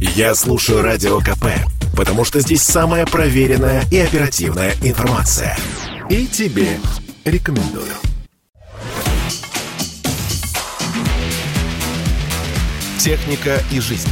Я слушаю Радио КП, потому что здесь самая проверенная и оперативная информация. И тебе рекомендую. «Техника и жизнь»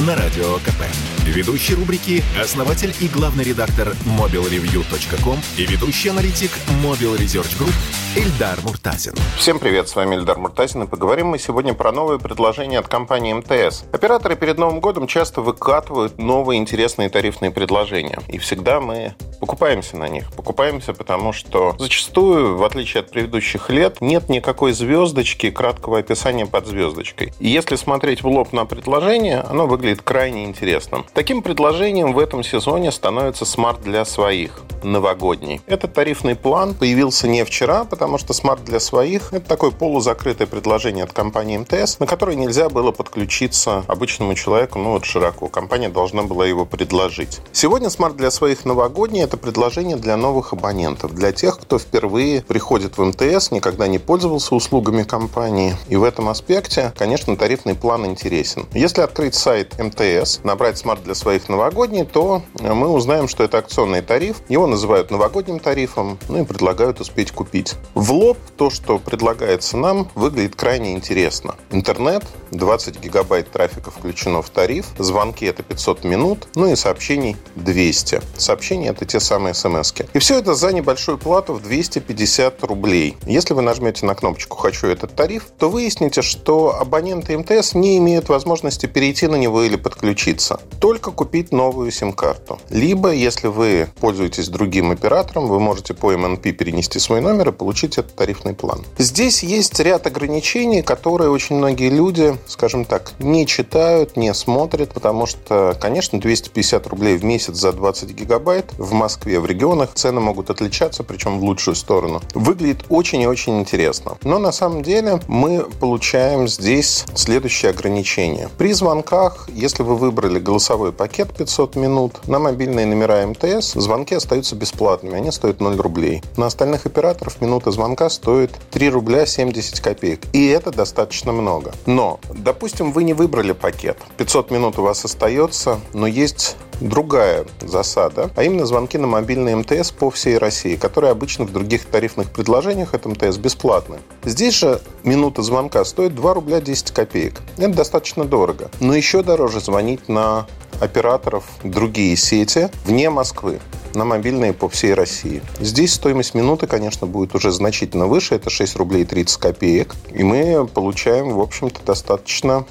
на Радио КП. Ведущий рубрики – основатель и главный редактор mobilreview.com и ведущий аналитик Mobile Research Group Эльдар Муртазин. Всем привет, с вами Эльдар Муртазин, и поговорим мы сегодня про новые предложения от компании МТС. Операторы перед Новым годом часто выкатывают новые интересные тарифные предложения, и всегда мы покупаемся на них. Покупаемся, потому что зачастую, в отличие от предыдущих лет, нет никакой звездочки, краткого описания под звездочкой. И если смотреть в лоб на предложение, оно выглядит крайне интересным. Таким предложением в этом сезоне становится Smart для своих, новогодний. Этот тарифный план появился не вчера, потому что Smart для своих – это такое полузакрытое предложение от компании МТС, на которое нельзя было подключиться обычному человеку, ну вот широко. Компания должна была его предложить. Сегодня Smart для своих новогодний – это предложение для новых абонентов, для тех, кто впервые приходит в МТС, никогда не пользовался услугами компании. И в этом аспекте, конечно, тарифный план интересен. Если открыть сайт МТС, набрать Smart для своих новогодний, то мы узнаем, что это акционный тариф. Его называют новогодним тарифом, ну и предлагают успеть купить. В лоб то, что предлагается нам, выглядит крайне интересно. Интернет, 20 гигабайт трафика включено в тариф, звонки это 500 минут, ну и сообщений 200. Сообщения это те самые смс -ки. И все это за небольшую плату в 250 рублей. Если вы нажмете на кнопочку «Хочу этот тариф», то выясните, что абоненты МТС не имеют возможности перейти на него или подключиться. Только купить новую сим-карту. Либо, если вы пользуетесь другим оператором, вы можете по MNP перенести свой номер и получить этот тарифный план. Здесь есть ряд ограничений, которые очень многие люди, скажем так, не читают, не смотрят, потому что, конечно, 250 рублей в месяц за 20 гигабайт в Москве в регионах цены могут отличаться, причем в лучшую сторону. Выглядит очень и очень интересно. Но на самом деле мы получаем здесь следующее ограничение. При звонках, если вы выбрали голосовой пакет 500 минут, на мобильные номера МТС звонки остаются бесплатными, они стоят 0 рублей. На остальных операторов минута звонка стоит 3 рубля 70 копеек. И это достаточно много. Но, допустим, вы не выбрали пакет. 500 минут у вас остается, но есть другая засада, а именно звонки на мобильный МТС по всей России, которые обычно в других тарифных предложениях от МТС бесплатны. Здесь же минута звонка стоит 2 рубля 10 копеек. Это достаточно дорого. Но еще дороже звонить на операторов другие сети вне Москвы на мобильные по всей России. Здесь стоимость минуты, конечно, будет уже значительно выше. Это 6 рублей 30 копеек. И мы получаем, в общем-то, достаточно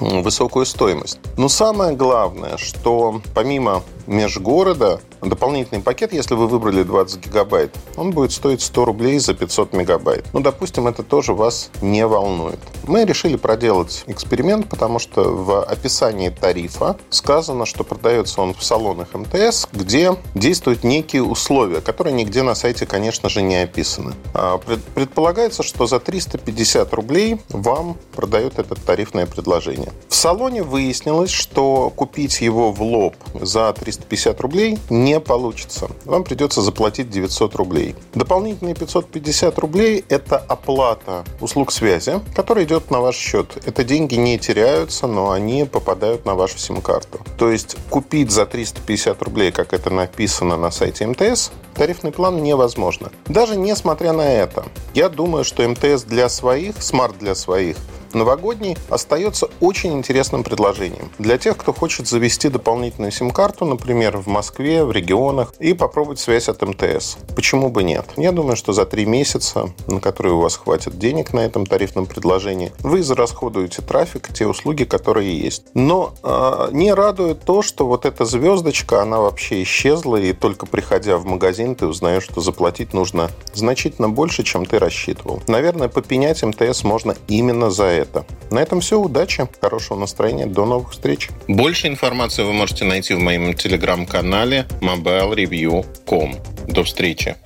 высокую стоимость. Но самое главное, что помимо межгорода дополнительный пакет, если вы выбрали 20 гигабайт, он будет стоить 100 рублей за 500 мегабайт. Ну, допустим, это тоже вас не волнует. Мы решили проделать эксперимент, потому что в описании тарифа сказано, что продается он в салонах МТС, где действуют некие условия, которые нигде на сайте, конечно же, не описаны. А, предполагается, что за 350 рублей вам продают это тарифное предложение. В салоне выяснилось, что купить его в лоб за 350 рублей не не получится. Вам придется заплатить 900 рублей. Дополнительные 550 рублей – это оплата услуг связи, которая идет на ваш счет. Это деньги не теряются, но они попадают на вашу сим-карту. То есть купить за 350 рублей, как это написано на сайте МТС, тарифный план невозможно. Даже несмотря на это, я думаю, что МТС для своих, Smart для своих – новогодний остается очень интересным предложением. Для тех, кто хочет завести дополнительную сим-карту, например, в Москве, в регионах, и попробовать связь от МТС. Почему бы нет? Я думаю, что за три месяца, на которые у вас хватит денег на этом тарифном предложении, вы израсходуете трафик, те услуги, которые есть. Но э, не радует то, что вот эта звездочка, она вообще исчезла, и только приходя в магазин, ты узнаешь, что заплатить нужно значительно больше, чем ты рассчитывал. Наверное, попенять МТС можно именно за это это. На этом все. Удачи, хорошего настроения. До новых встреч. Больше информации вы можете найти в моем телеграм-канале mobilereview.com. До встречи.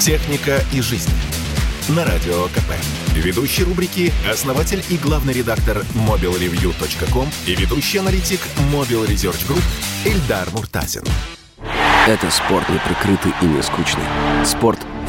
Техника и жизнь. На радио КП. Ведущий рубрики – основатель и главный редактор mobilreview.com и ведущий аналитик Mobile Research Group Эльдар Муртазин. Это спорт не прикрытый и не скучный. Спорт,